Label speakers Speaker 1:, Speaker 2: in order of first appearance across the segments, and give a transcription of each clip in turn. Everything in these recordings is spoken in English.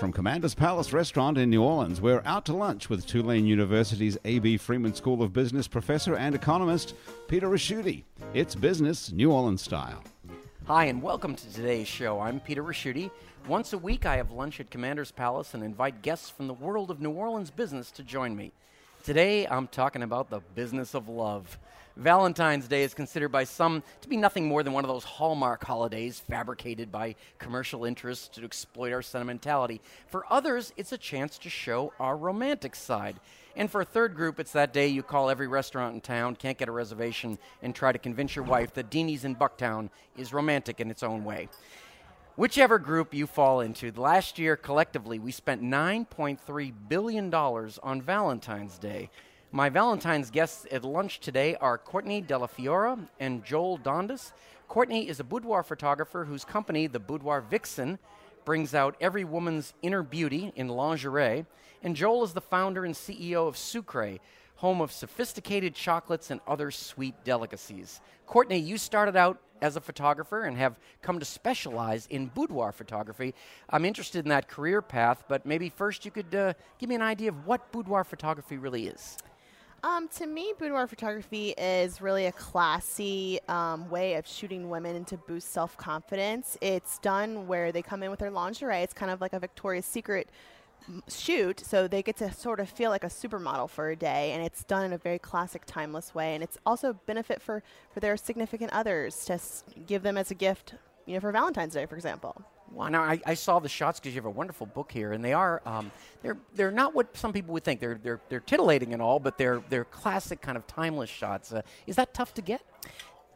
Speaker 1: From Commander's Palace Restaurant in New Orleans, we're out to lunch with Tulane University's A.B. Freeman School of Business professor and economist, Peter Ricchiuti. It's business New Orleans style.
Speaker 2: Hi, and welcome to today's show. I'm Peter Ricchiuti. Once a week, I have lunch at Commander's Palace and invite guests from the world of New Orleans business to join me. Today, I'm talking about the business of love. Valentine's Day is considered by some to be nothing more than one of those hallmark holidays fabricated by commercial interests to exploit our sentimentality. For others, it's a chance to show our romantic side. And for a third group, it's that day you call every restaurant in town, can't get a reservation, and try to convince your wife that Deanie's in Bucktown is romantic in its own way. Whichever group you fall into, last year collectively we spent $9.3 billion on Valentine's Day. My Valentine's guests at lunch today are Courtney Delafiora and Joel Dondis. Courtney is a boudoir photographer whose company, the Boudoir Vixen, brings out every woman's inner beauty in lingerie. And Joel is the founder and CEO of Sucre, home of sophisticated chocolates and other sweet delicacies. Courtney, you started out as a photographer and have come to specialize in boudoir photography. I'm interested in that career path, but maybe first you could uh, give me an idea of what boudoir photography really is.
Speaker 3: Um, to me, boudoir photography is really a classy um, way of shooting women to boost self confidence. It's done where they come in with their lingerie. It's kind of like a Victoria's Secret shoot, so they get to sort of feel like a supermodel for a day, and it's done in a very classic, timeless way. And it's also a benefit for for their significant others to s- give them as a gift, you know, for Valentine's Day, for example.
Speaker 2: Wow, now I, I saw the shots because you have a wonderful book here, and they are um, they're they're not what some people would think. They're they're they're titillating and all, but they're they're classic kind of timeless shots. Uh, is that tough to get?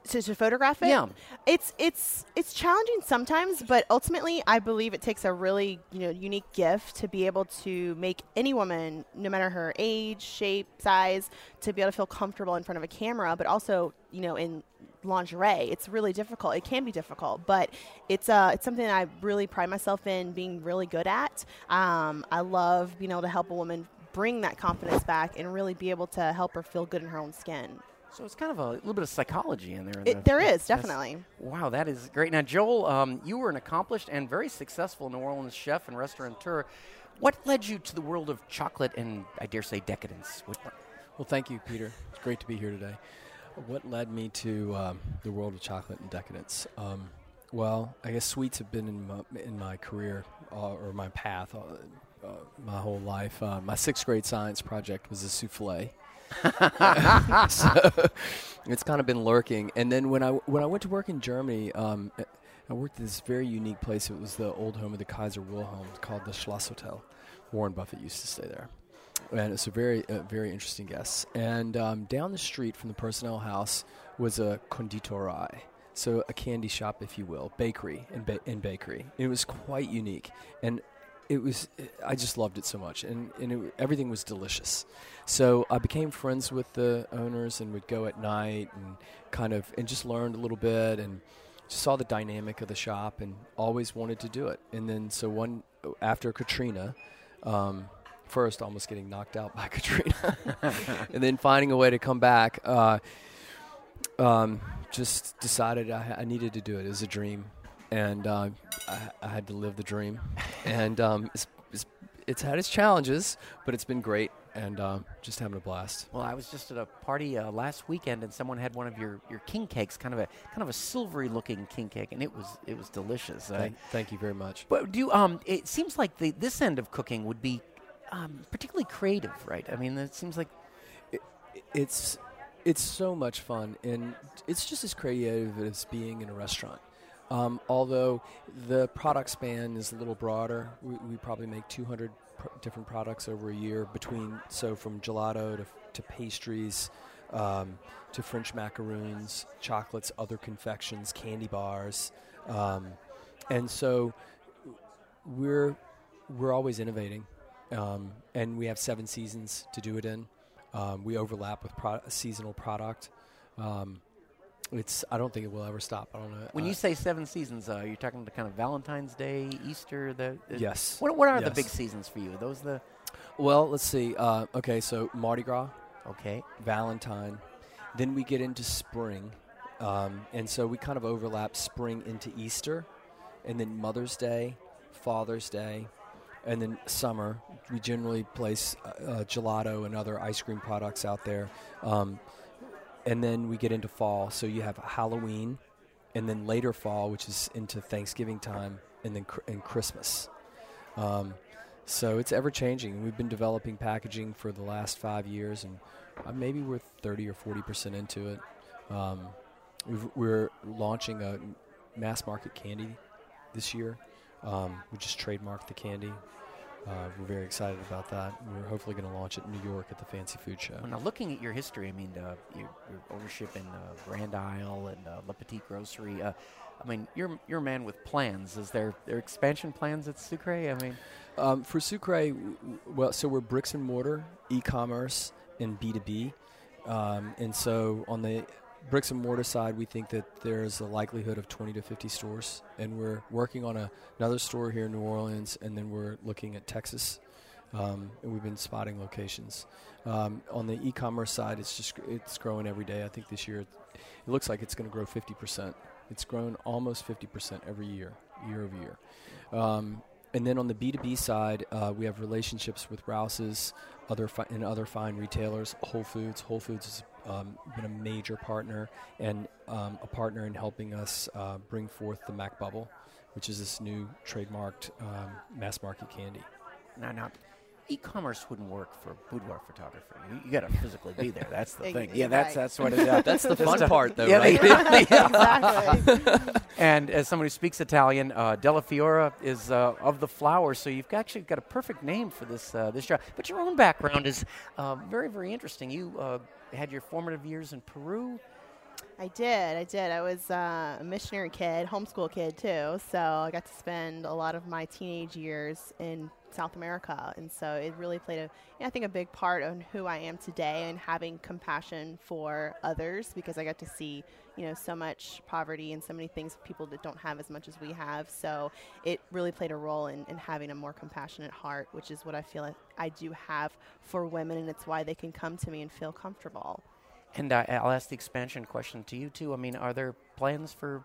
Speaker 3: To, to photograph it.
Speaker 2: Yeah.
Speaker 3: It's it's it's challenging sometimes, but ultimately I believe it takes a really, you know, unique gift to be able to make any woman, no matter her age, shape, size, to be able to feel comfortable in front of a camera, but also, you know, in lingerie. It's really difficult. It can be difficult, but it's uh it's something I really pride myself in being really good at. Um, I love being able to help a woman bring that confidence back and really be able to help her feel good in her own skin.
Speaker 2: So it's kind of a little bit of psychology in there. in
Speaker 3: It,
Speaker 2: the-
Speaker 3: there is definitely.
Speaker 2: Wow, that is great. Now, Joel, um, you were an accomplished and very successful New Orleans chef and restaurateur. What led you to the world of chocolate and, I dare say, decadence? What,
Speaker 4: Well, thank you, Peter. It's great to be here today. What led me to um, the world of chocolate and decadence? Um, well, I guess sweets have been in my, in my career uh, or my path uh, uh, my whole life. Uh, my sixth grade science project was a souffle. so it's kind of been lurking. And then when I when I went to work in Germany, um, I worked at this very unique place. It was the old home of the Kaiser Wilhelm, called the Schloss Hotel. Warren Buffett used to stay there, and it's a very uh, very interesting guest. And um, down the street from the personnel house was a konditorei. So a candy shop, if you will, bakery and, ba- and bakery. It was quite unique, and it was I just loved it so much, and, and it, everything was delicious. So I became friends with the owners, and would go at night and kind of and just learned a little bit, and just saw the dynamic of the shop, and always wanted to do it. And then so one after Katrina. Um, First, almost getting knocked out by Katrina, and then finding a way to come back. Uh, um, just decided I, I needed to do it. It was a dream, and uh, I, I had to live the dream. And um, it's, it's, it's had its challenges, but it's been great, and uh, just having a blast.
Speaker 2: well, I was just at a party uh, last weekend, and someone had one of your, your king cakes, kind of a kind of a silvery looking king cake, and it was it was delicious. Uh,
Speaker 4: Thank, thank you very much.
Speaker 2: But do um, it seems like the this end of cooking would be um, particularly creative, right? I mean, it seems like
Speaker 4: It's it's so much fun, and it's just as creative as being in a restaurant. Um, although the product span is a little broader, we, we probably make 200 pr- different products over a year between so from gelato to, to pastries um, to French macaroons, chocolates, other confections, candy bars, um, and so we're we're always innovating, um, and we have seven seasons to do it in. Um, we overlap with pro- seasonal product. It's I don't think it will ever stop. I don't know.
Speaker 2: when
Speaker 4: uh,
Speaker 2: you say seven seasons, uh, you're talking to kind of Valentine's Day, Easter. The, the
Speaker 4: Yes.
Speaker 2: What, what are the big seasons for you? Are those the
Speaker 4: well, let's see. Uh, okay, so Mardi Gras,
Speaker 2: okay?
Speaker 4: Valentine, then we get into spring, um, and so we kind of overlap spring into Easter, and then Mother's Day, Father's Day, and then summer, we generally place uh, uh, gelato and other ice cream products out there. Um, and then we get into fall, so you have Halloween, and then later fall, which is into Thanksgiving time, and then and Christmas. Um, so it's ever changing. We've been developing packaging for the last five years, and uh, maybe we're 30 or 40 percent into it. Um, we are launching a mass market candy this year. Um, we just trademarked the candy. Uh, we're very excited about that. We're hopefully going to launch it in New York at the Fancy Food Show.
Speaker 2: Well, now, looking at your history, I mean, uh, your, your, ownership in uh, Grand Isle and uh, Le Petit Grocery. Uh, I mean, you're you're a man with plans. Is there there expansion plans at Sucre? I mean,
Speaker 4: um, for Sucre, well, so we're bricks and mortar, e-commerce, and B two B, um, and so on the bricks and mortar side, we think that there's a likelihood of 20 to 50 stores, and we're working on a, another store here in New Orleans, and then we're looking at Texas, um, and we've been spotting locations. Um, on the e-commerce side, it's just it's growing every day. I think this year, it, looks like it's going to grow 50 percent. It's grown almost 50 percent every year, year over year. Um, and then on the B2B side, uh, we have relationships with Rouse's, other fi- and other fine retailers. Whole Foods. Whole Foods has um, been a major partner and um, a partner in helping us uh, bring forth the Mac Bubble, which is this new trademarked um, mass market candy.
Speaker 2: Now, now, e-commerce wouldn't work for boudoir photography. You, you got to physically be there. That's the thing. Yeah, that's that's what it is.
Speaker 4: that's the fun part, though,
Speaker 2: yeah,
Speaker 4: right?
Speaker 3: exactly.
Speaker 2: and as someone who speaks Italian, uh, Della Fiora is uh, of the flowers, so you've actually got a perfect name for this uh, this job. But your own background is uh, very very interesting. You uh, had your formative years in Peru.
Speaker 3: I did. I did. I was uh, a missionary kid, homeschool kid too. So I got to spend a lot of my teenage years in South America, and so it really played a, I think, a big part on who I am today and having compassion for others because I got to see, you know, so much poverty and so many things people that don't have as much as we have. So it really played a role in, in having a more compassionate heart, which is what I feel like I do have for women, and it's why they can come to me and feel comfortable.
Speaker 2: And uh, I'll ask the expansion question to you too. I mean, are there plans for?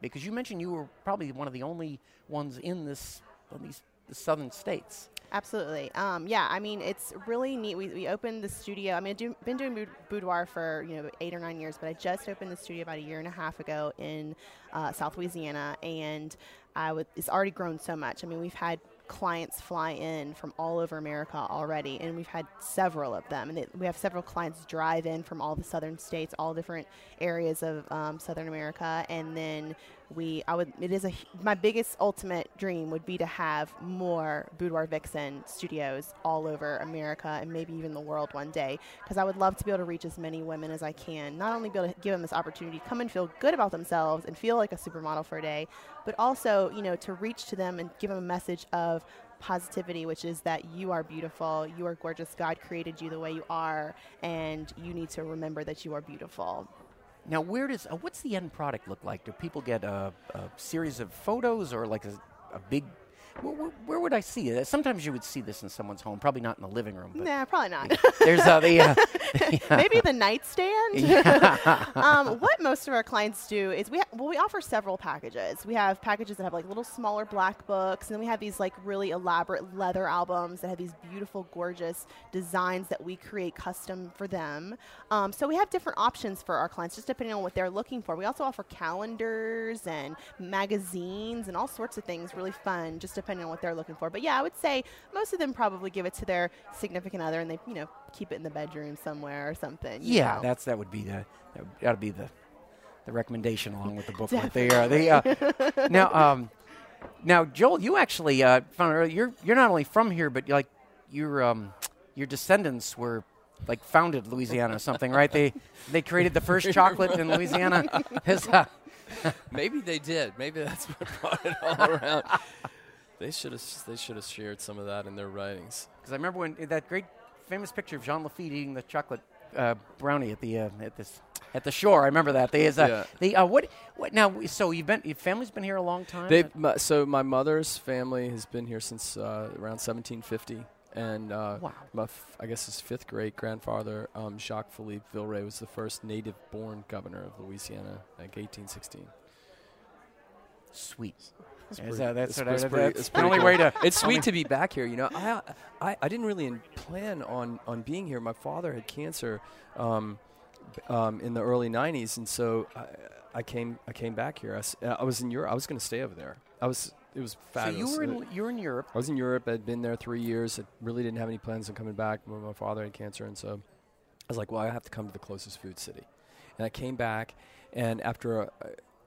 Speaker 2: Because you mentioned you were probably one of the only ones in this in these the southern states.
Speaker 3: Absolutely. Um, yeah, I mean, it's really neat. We, we opened the studio. I mean, I've been doing boudoir for, you know, eight or nine years, but I just opened the studio about a year and a half ago in uh, South Louisiana, and I it's already grown so much. I mean, we've had clients fly in from all over America already, and we've had several of them. And we have several clients drive in from all the southern states, all different areas of um, Southern America, and then we I would it is a my biggest ultimate dream would be to have more Boudoir Vixen studios all over America and maybe even the world one day because I would love to be able to reach as many women as I can. Not only be able to give them this opportunity to come and feel good about themselves and feel like a supermodel for a day, but also you know to reach to them and give them a message of positivity, which is that you are beautiful, you are gorgeous, God created you the way you are, and you need to remember that you are beautiful.
Speaker 2: Now, where does uh, what's the end product look like? Do people get a, a series of photos or like a, a big where, where, where, would I see it? Sometimes you would see this in someone's home, probably not in the living room.
Speaker 3: nah, probably not.
Speaker 2: There's uh, the, uh,
Speaker 3: maybe the nightstand. um, what most of our clients do is we ha- well we offer several packages. We have packages that have like little smaller black books, and then we have these like really elaborate leather albums that have these beautiful, gorgeous designs that we create custom for them. Um, so we have different options for our clients, just depending on what they're looking for. We also offer calendars and magazines and all sorts of things, really fun, just depending on what they're looking for. But yeah, I would say most of them probably give it to their significant other, and they you know keep it in the bedroom somewhere or something.
Speaker 2: Yeah,
Speaker 3: know.
Speaker 2: that's that would be the that would be the the recommendation along with the booklet. they are they uh, now um, now Joel, you actually uh, found earlier, you're you're not only from here, but like your um, your descendants were like founded Louisiana or something, right? They they created the first chocolate in Louisiana. His, uh,
Speaker 4: Maybe they did. Maybe that's what brought it all around. They should have they should have shared some of that in their writings.
Speaker 2: Because I remember when that great famous picture of Jean Lafitte eating the chocolate uh, brownie at the uh, at this at the shore. I remember that. They is uh, yeah. they uh, what what now? So you've been your family's been here a long time.
Speaker 4: They so my mother's family has been here since uh, around 1750. And uh,
Speaker 2: wow.
Speaker 4: my f- I guess his fifth great grandfather, um, Jacques Philippe Villeré, was the first native born governor of Louisiana, like 1816.
Speaker 2: Sweet.
Speaker 4: It's pretty-
Speaker 2: that- that's
Speaker 4: it's-
Speaker 2: what I-
Speaker 4: pretty-
Speaker 2: that's the only
Speaker 4: cool.
Speaker 2: way to-
Speaker 4: It's sweet to be back here. You know, I, I, I didn't really plan on, on being here. My father had cancer um, um, in the early '90s, and so I, I came I came back here. I was in Europe. I was going to stay over there. I was. It was
Speaker 2: So
Speaker 4: fabulous.
Speaker 2: you were
Speaker 4: Uh,
Speaker 2: in you were in Europe.
Speaker 4: I was in Europe. I'd been there three years. I really didn't have any plans on coming back when my father had cancer, and so I was like, "Well, I have to come to the closest food city." And I came back, and after a,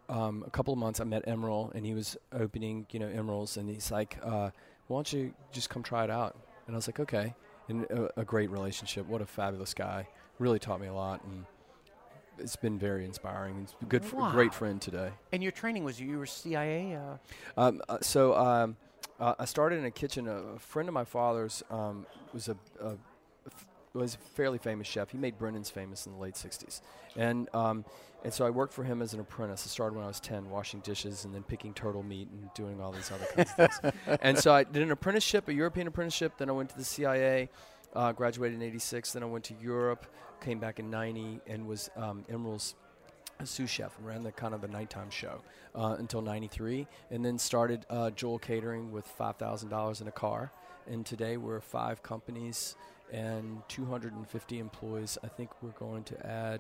Speaker 4: um, a couple of months, I met Emeril, and he was opening, you know, Emeril's, and he's like, uh, "Why don't you just come try it out?" And I was like, "Okay." And a, a great relationship. What a fabulous guy. Really taught me a lot, and it's been very inspiring. He's a good, fr-
Speaker 2: Wow.
Speaker 4: great friend today.
Speaker 2: And your training was you were CIA. Uh,
Speaker 4: Um, uh, so um, uh, I started in a kitchen. A, a friend of my father's um, was a, a was a fairly famous chef. He made Brennan's famous in the late '60s, and um, and so I worked for him as an apprentice. I started when I was 10, washing dishes and then picking turtle meat and doing all these other kinds of things. And so I did an apprenticeship, a European apprenticeship. Then I went to the CIA. Uh, graduated in '86. Then I went to Europe. Came back in '90 and was um, Emeril's a sous chef and ran the kind of the nighttime show uh, until 93 and then started uh, joel catering with $5000 in a car and today we're five companies and 250 employees i think we're going to add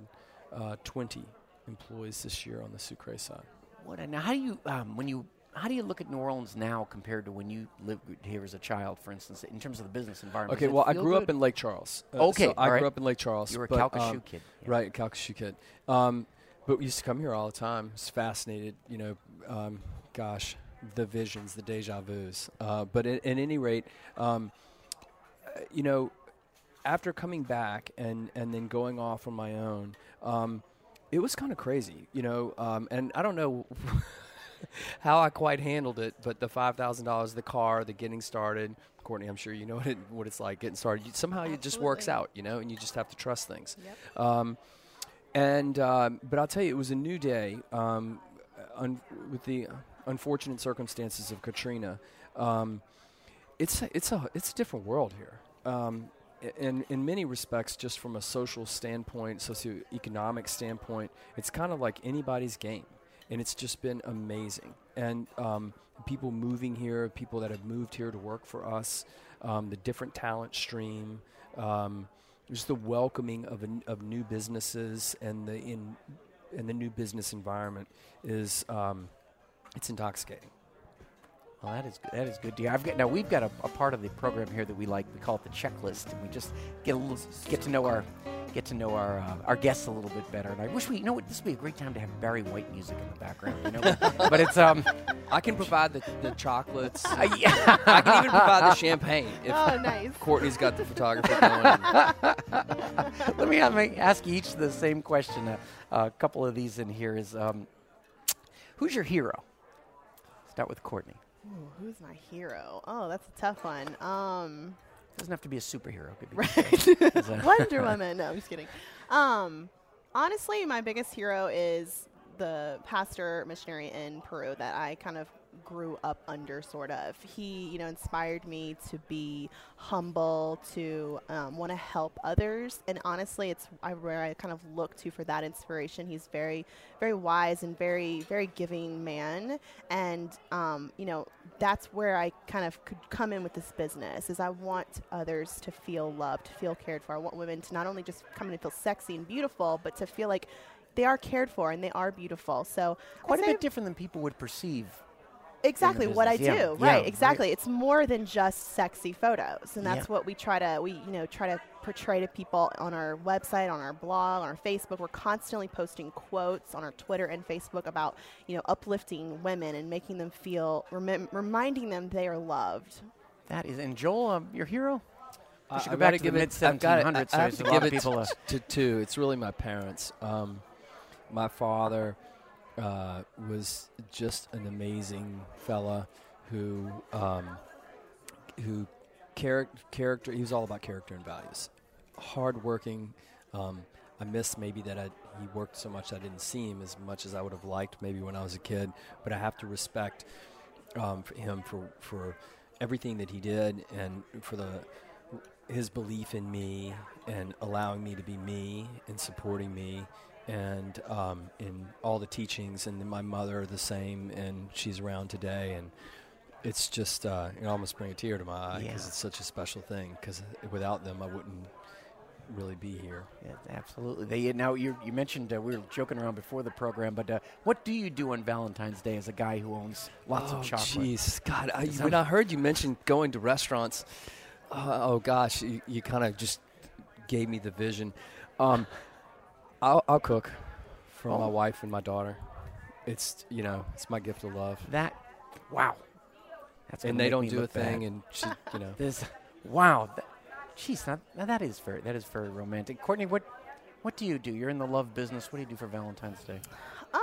Speaker 4: uh, 20 employees this year on the sucre side
Speaker 2: what? a- Now, how do you um, when you how do you look at New Orleans now compared to when you lived here as a child, for instance, in terms of the business environment?
Speaker 4: okay well i grew up in lake charles Uh,
Speaker 2: Okay,
Speaker 4: so i
Speaker 2: all
Speaker 4: grew up in lake charles
Speaker 2: You were a Calcasieu
Speaker 4: um,
Speaker 2: kid. yeah.
Speaker 4: Right, Calcasieu kid. Um, but we used to come here all the time. It's fascinated, you know. Um, gosh, the visions, the deja vu's. Uh, but at, at any rate, um, uh, you know, after coming back and and then going off on my own, um, it was kind of crazy, you know. Um, and I don't know. How I quite handled it, but the five thousand dollars, the car, the getting started. Courtney, I'm sure you know what, it, what it's like getting started. You, somehow it just works out, you know, and you just have to trust things.
Speaker 3: Yep.
Speaker 4: Um, and um, but I'll tell you, it was a new day um, un- with the unfortunate circumstances of Katrina. Um, it's a, it's a it's a different world here. In in many respects, just from a social standpoint, socioeconomic standpoint, it's kind of like anybody's game, and it's just been amazing. And um, people moving here, people that have moved here to work for us, um, the different talent stream. Um, just the welcoming of, of new businesses and the in and the new business environment is um, it's intoxicating.
Speaker 2: Well, that is that is good to hear. I've got now we've got a, a part of the program here that we like. We call it the checklist, and we just get a little get to know our get to know our uh, our guests a little bit better. And I wish we you know what this would be a great time to have Barry White music in the background. You know, but it's um
Speaker 4: I can provide the, the chocolates.
Speaker 2: uh, yeah.
Speaker 4: I can even provide the champagne if
Speaker 3: Oh, nice.
Speaker 4: Courtney's got the photography going.
Speaker 2: Let me, let me ask you each the same question. Uh, a couple of these in here is um, who's your hero? Start with Courtney.
Speaker 3: Ooh, who's my hero? Oh, that's a tough one. Um,
Speaker 2: Doesn't have to be a superhero. Could be
Speaker 3: right. Wonder Woman. No, I'm just kidding. Um, honestly, my biggest hero is the pastor missionary in Peru that I kind of grew up under sort of. He you know inspired me to be humble to um, want to help others. And honestly it's where i kind of look to for that inspiration. He's very very wise and very very giving man. And um, you know that's where i kind of could come in with this business is i want others to feel loved to feel cared for. I want women to not only just come in and feel sexy and beautiful but to feel like they are cared for and they are beautiful. So
Speaker 2: Quite a bit different than people would perceive.
Speaker 3: Exactly what I do.
Speaker 2: Yeah,
Speaker 3: right,
Speaker 2: yeah, right.
Speaker 3: exactly. It's more than just sexy photos, and that's
Speaker 2: Yeah.
Speaker 3: what we try to we you know try to portray to people on our website, on our blog, on our Facebook. We're constantly posting quotes on our Twitter and Facebook about you know uplifting women and making them feel remem- reminding them they are loved.
Speaker 2: That is, and Joel, um, your hero? We should go
Speaker 4: I've
Speaker 2: back
Speaker 4: gotta
Speaker 2: to the
Speaker 4: give it-
Speaker 2: mid
Speaker 4: I've gotta-
Speaker 2: 1700s,
Speaker 4: I- have to give it
Speaker 2: people, uh,
Speaker 4: to two. It's really my parents. Um, my father uh, was just an amazing fella who um, who charac- character. He was all about character and values. Hardworking. Um, I miss maybe that I, he worked so much I didn't see him as much as I would have liked maybe when I was a kid. But I have to respect um, for him for for everything that he did and for the his belief in me and allowing me to be me and supporting me and um, in all the teachings, and my mother the same, and she's around today, and it's just uh, it almost bring a tear to my eye because
Speaker 2: Yeah.
Speaker 4: it's such a special thing. Because without them, I wouldn't really be here.
Speaker 2: Yeah, absolutely. They now you you mentioned uh, we were joking around before the program, but uh, what do you do on Valentine's Day as a guy who owns lots
Speaker 4: oh,
Speaker 2: of chocolate?
Speaker 4: Jeez, God! I, when I heard you mention going to restaurants, uh, oh gosh, you, you kind of just gave me the vision. Um, I'll, I'll cook for my
Speaker 2: Oh.
Speaker 4: wife and my daughter. It's you know it's my gift of love,
Speaker 2: That wow, that's
Speaker 4: and they don't do a
Speaker 2: look bad.
Speaker 4: thing, and she, you know.
Speaker 2: This, wow, that, jeez, that, now that is very that is very romantic. Courtney, what what do you do? You're in the love business. What do you do for Valentine's Day?
Speaker 3: Um,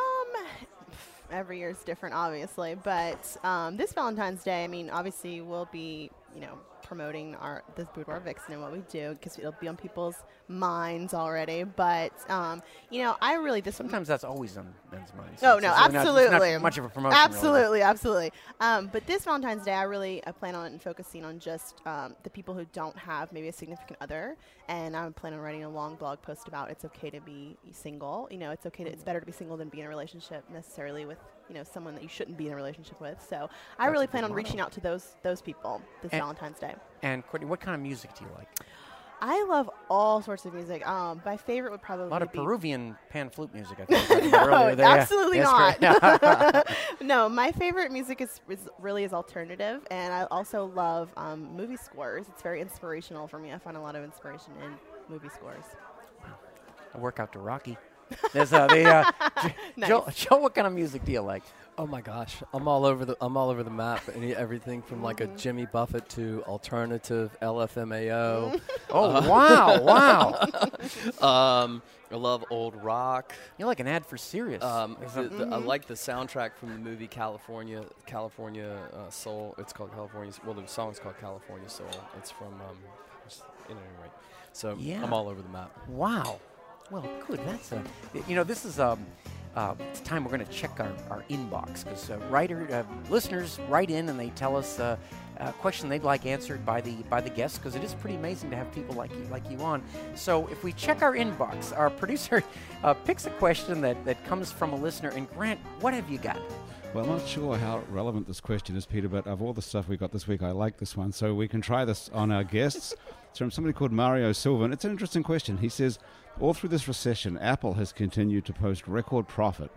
Speaker 3: every year is different, obviously, but um, this Valentine's Day, I mean, obviously, we'll be, you know, promoting our this boudoir vixen and what we do because it'll be on people's minds already. But um, you know, I really this
Speaker 2: Sometimes that's always on men's minds.
Speaker 3: Oh
Speaker 2: It's-
Speaker 3: no,
Speaker 2: it's really not- it's not
Speaker 3: absolutely.
Speaker 2: much of a promotion. really.
Speaker 3: Absolutely, absolutely. Um, but this Valentine's Day, I really I plan on focusing on just um, the people who don't have maybe a significant other, and I'm planning on writing a long blog post about it's okay to be single. You know, it's okay. To, it's better to be single than be in a relationship necessarily with you know someone that you shouldn't be in a relationship with. So I
Speaker 2: That's
Speaker 3: really plan on reaching out to those those people this
Speaker 2: And-
Speaker 3: Valentine's Day.
Speaker 2: And Courtney, what kind of music do you like?
Speaker 3: I love all sorts of music. Um, my favorite would probably be A
Speaker 2: lot of Peruvian pan flute music. I think. we talked about
Speaker 3: no,
Speaker 2: there. Yeah.
Speaker 3: absolutely
Speaker 2: Yes,
Speaker 3: not. no, my favorite music is, is really is alternative, and I also love um, movie scores. It's very inspirational for me. I find a lot of inspiration in movie scores.
Speaker 2: I work out to Rocky. There's uh, the uh,
Speaker 3: Nice.
Speaker 2: Joe, Joe. What kind of music do you like?
Speaker 4: Oh my gosh, I'm all over the I'm all over the map. Any, everything from like a
Speaker 3: Mm-hmm.
Speaker 4: Jimmy Buffett to alternative LMFAO.
Speaker 2: Oh wow, wow!
Speaker 4: um, I love old rock.
Speaker 2: You're like an ad for Sirius.
Speaker 4: Um,
Speaker 2: There's
Speaker 4: the,
Speaker 2: a-
Speaker 4: the, I like the soundtrack from the movie California, California uh, Soul. It's called California. Well, the song's called California Soul. It's from um, just- at any rate. So
Speaker 2: Yeah.
Speaker 4: I'm all over the map.
Speaker 2: Wow. Well, good. That's a. You know, this is um. Uh, it's time we're going to check our, our inbox because uh, writer uh, listeners write in and they tell us uh, a question they'd like answered by the by the guests because it is pretty amazing to have people like you like you on. So if we check our inbox, our producer uh, picks a question that, that comes from a listener. And Grant, what have you got?
Speaker 1: Well, I'm not sure how relevant this question is, Peter, but of all the stuff we got this week, I like this one. So we can try this on our guests. It's from somebody called Mario Silva, and it's an interesting question. He says, All through this recession, Apple has continued to post record profit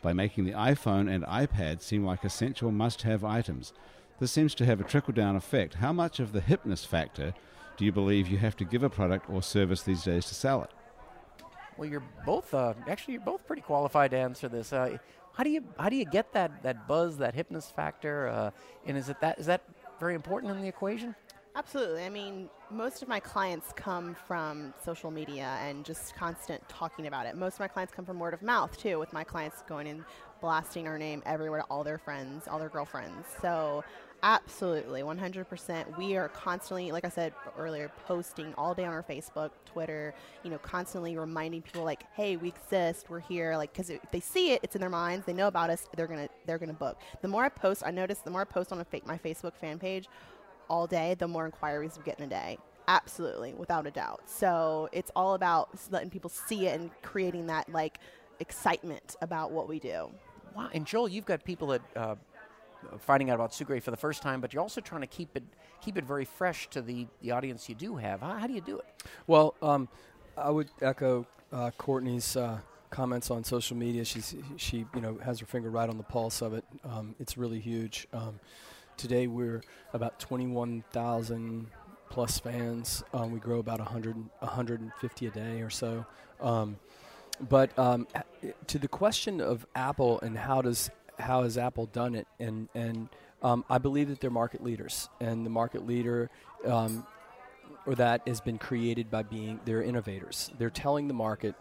Speaker 1: by making the iPhone and iPad seem like essential must have items. This seems to have a trickle down effect. How much of the hipness factor do you believe you have to give a product or service these days to sell it?
Speaker 2: Well, you're both uh, actually you're both pretty qualified to answer this. Uh, how do you how do you get that, that buzz, that hypness factor, uh, and is it that is that very important in the equation?
Speaker 3: Absolutely. I mean, most of my clients come from social media and just constant talking about it. Most of my clients come from word of mouth too, with my clients going and blasting our name everywhere to all their friends, all their girlfriends. So, absolutely, 100%. We are constantly, like I said earlier, posting all day on our Facebook, Twitter, you know, constantly reminding people like, "Hey, we exist. We're here." Like cuz if they see it, it's in their minds. They know about us. They're going to they're to book. The more I post, I notice the more I post on a fa- my Facebook fan page, all day, the more inquiries we get in a day. Absolutely, without a doubt. So it's all about letting people see it and creating that like excitement about what we do.
Speaker 2: Wow. And Joel, you've got people that uh, finding out about Sucre for the first time, but you're also trying to keep it keep it very fresh to the, the audience you do have. How, how do you do it?
Speaker 4: Well, um, I would echo uh, Courtney's uh, comments on social media. She's she you know has her finger right on the pulse of it. Um, it's really huge. Um, today we're about 21,000 plus fans. Um, we grow about 100, 150 a day or so. Um, but um, to the question of Apple and how does how has Apple done it, and and um, I believe that they're market leaders, and the market leader um, or that has been created by being they're innovators. They're telling the market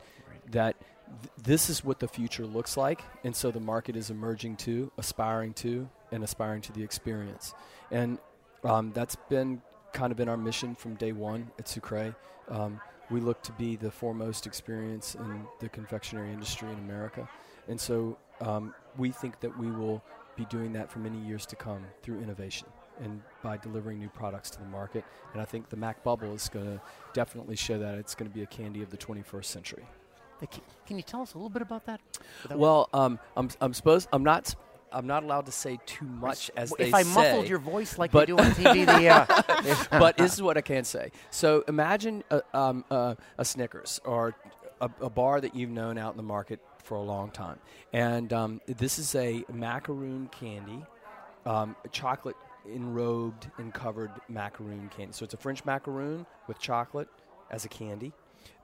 Speaker 4: that th- this is what the future looks like, and so the market is emerging to, aspiring to, and aspiring to the experience. And um, that's been kind of been our mission from day one at Sucre. Um, we look to be the foremost experience in the confectionery industry in America, and so um, we think that we will be doing that for many years to come through innovation and by delivering new products to the market. And I think the Mac Bubble is going to definitely show that it's going to be a candy of the 21st century.
Speaker 2: Can you tell us a little bit about that? Without-
Speaker 4: Well, um, I'm I'm supposed I'm not I'm not allowed to say too much as
Speaker 2: if
Speaker 4: they
Speaker 2: I
Speaker 4: say.
Speaker 2: muffled your voice like
Speaker 4: but-
Speaker 2: they do on TV, the uh,
Speaker 4: but this is what I can say. So imagine a, um, uh, a Snickers or a, a bar that you've known out in the market for a long time, and um, this is a macaroon candy, um, chocolate enrobed and covered macaroon candy. So it's a French macaroon with chocolate as a candy.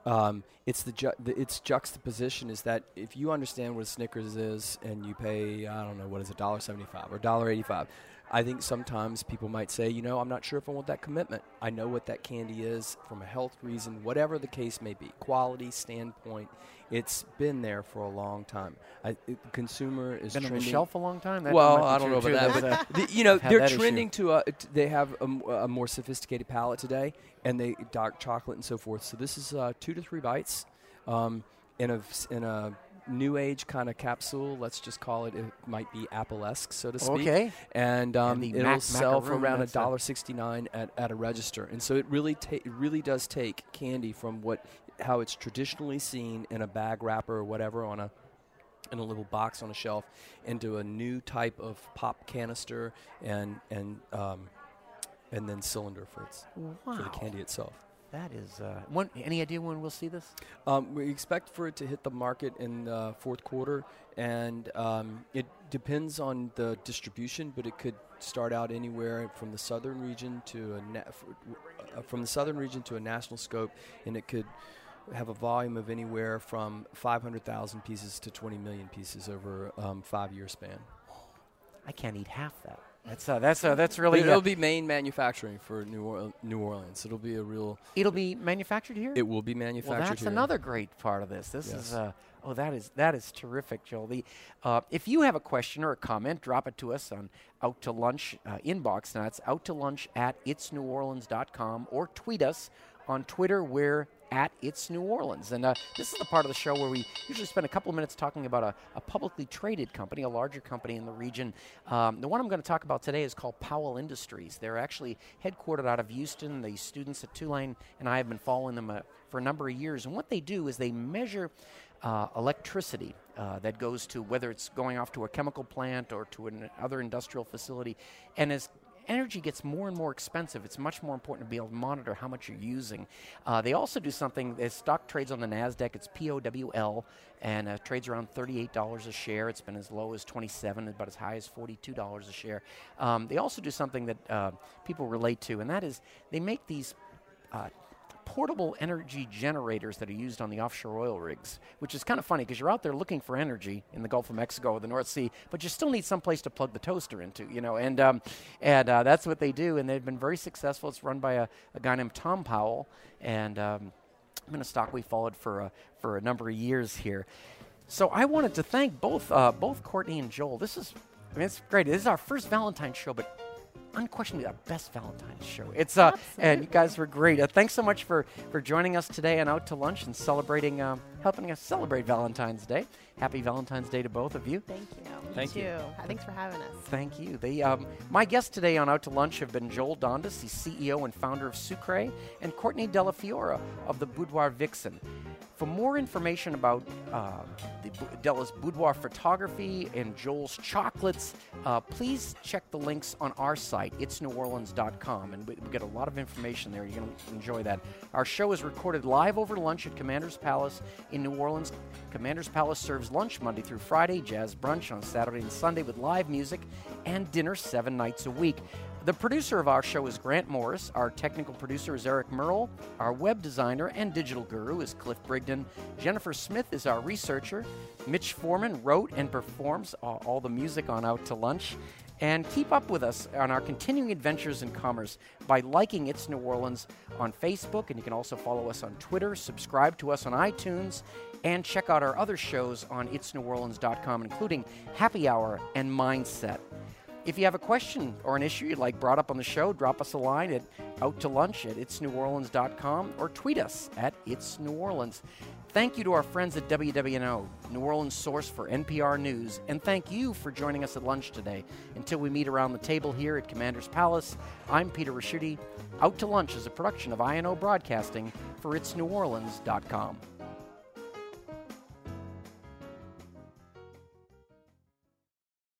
Speaker 4: Um, it's the, ju- the its juxtaposition is that if you understand what a Snickers is and you pay I don't know what is it dollar seventy five or dollar eighty five, I think sometimes people might say you know I'm not sure if I want that commitment. I know what that candy is from a health reason, whatever the case may be, quality standpoint. It's been there for a long time. I, it, the consumer is
Speaker 2: been on the shelf a long time. That
Speaker 4: well, I don't know about that, but
Speaker 2: uh,
Speaker 4: the, you know they're
Speaker 2: that issue.
Speaker 4: trending to a, they have a, m- a more sophisticated palate today, and they dark chocolate and so forth. So this is uh, two to three bites um, in a in a new age kind of capsule. Let's just call it. It might be Apple-esque, so to speak.
Speaker 2: Okay.
Speaker 4: And, um,
Speaker 2: the
Speaker 4: it'll
Speaker 2: mac-
Speaker 4: sell for around a dollar sixty nine at, at a register, and so it really ta- it really does take candy from what how it's traditionally seen in a bag wrapper or whatever on a in a little box on a shelf into a new type of pop canister and and um, and then cylinder for its for the candy itself.
Speaker 2: That is. Uh, when, any idea when we'll see this?
Speaker 4: Um, we expect for it to hit the market in the fourth quarter, and um, it depends on the distribution, but it could start out anywhere from the southern region to a na- uh, from the southern region to a national scope, and it could have a volume of anywhere from 500,000 pieces to 20 million pieces over a um, five-year span.
Speaker 2: I can't eat half that. That's uh, that's uh, that's really.
Speaker 4: It'll be main manufacturing for New, Orle- New Orleans. It'll be a real.
Speaker 2: it'll be manufactured here.
Speaker 4: It will be manufactured
Speaker 2: well, that's
Speaker 4: here.
Speaker 2: another great part of this. This is uh, oh, that is that is terrific, Joel. The, uh, if you have a question or a comment, drop it to us on out to lunch uh, inbox. Now it's out to lunch at itsneworleans.com or tweet us on Twitter. We're at It's New Orleans. And uh, this is the part of the show where we usually spend a couple of minutes talking about a, a publicly traded company, a larger company in the region. Um, the one I'm going to talk about today is called Powell Industries. They're actually headquartered out of Houston. The students at Tulane and I have been following them uh, for a number of years. And what they do is they measure uh, electricity uh, that goes to whether it's going off to a chemical plant or to another industrial facility. And as energy gets more and more expensive, it's much more important to be able to monitor how much you're using. Uh, they also do something, their stock trades on the NASDAQ, it's POWL, and uh, trades around $38 a share. It's been as low as 27 but as high as $42 a share. Um, they also do something that uh, people relate to, and that is they make these uh, portable energy generators that are used on the offshore oil rigs, which is kind of funny because you're out there looking for energy in the Gulf of Mexico or the North Sea, but you still need some place to plug the toaster into, you know, and um, and uh, that's what they do, and they've been very successful. It's run by a, a guy named Tom Powell, and um, been a stock we followed for a, for a number of years here. So I wanted to thank both uh, both Courtney and Joel. This is I mean it's great. This is our first Valentine's show, but unquestionably our best Valentine's show. It's uh, and you guys were great. Uh, thanks so much for for joining us today and out to lunch and celebrating, um, helping us celebrate Valentine's Day. Happy Valentine's Day to both of you.
Speaker 3: Thank you.
Speaker 4: Thank you.
Speaker 3: too. Thanks for having us.
Speaker 2: Thank you. They, um, my guests today on Out to Lunch have been Joel Dondis, the CEO and founder of Sucre, and Courtney Della Fiora of the Boudoir Vixen. For more information about uh, the Bu- Della's boudoir photography and Joel's chocolates, uh, please check the links on our site, itsneworleans.com, and we, we get a lot of information there. You're going to enjoy that. Our show is recorded live over lunch at Commander's Palace in New Orleans. Commander's Palace serves lunch Monday through Friday, jazz brunch on Saturday and Sunday with live music, and dinner seven nights a week. The producer of our show is Grant Morris. Our technical producer is Eric Merle. Our web designer and digital guru is Cliff Brigden. Jennifer Smith is our researcher. Mitch Foreman wrote and performs all, the music on Out to Lunch. And keep up with us on our continuing adventures in commerce by liking It's New Orleans on Facebook. And you can also follow us on Twitter, subscribe to us on iTunes, and check out our other shows on itsneworleans.com, including Happy Hour and Mindset. If you have a question or an issue you'd like brought up on the show, drop us a line at out to lunch at itsneworleans.com or tweet us at itsneworleans. Thank you to our friends at WWNO, New Orleans source for NPR News, and thank you for joining us at lunch today. Until we meet around the table here at Commander's Palace, I'm Peter Ricchiuti. Out to Lunch is a production of INO Broadcasting for itsneworleans.com.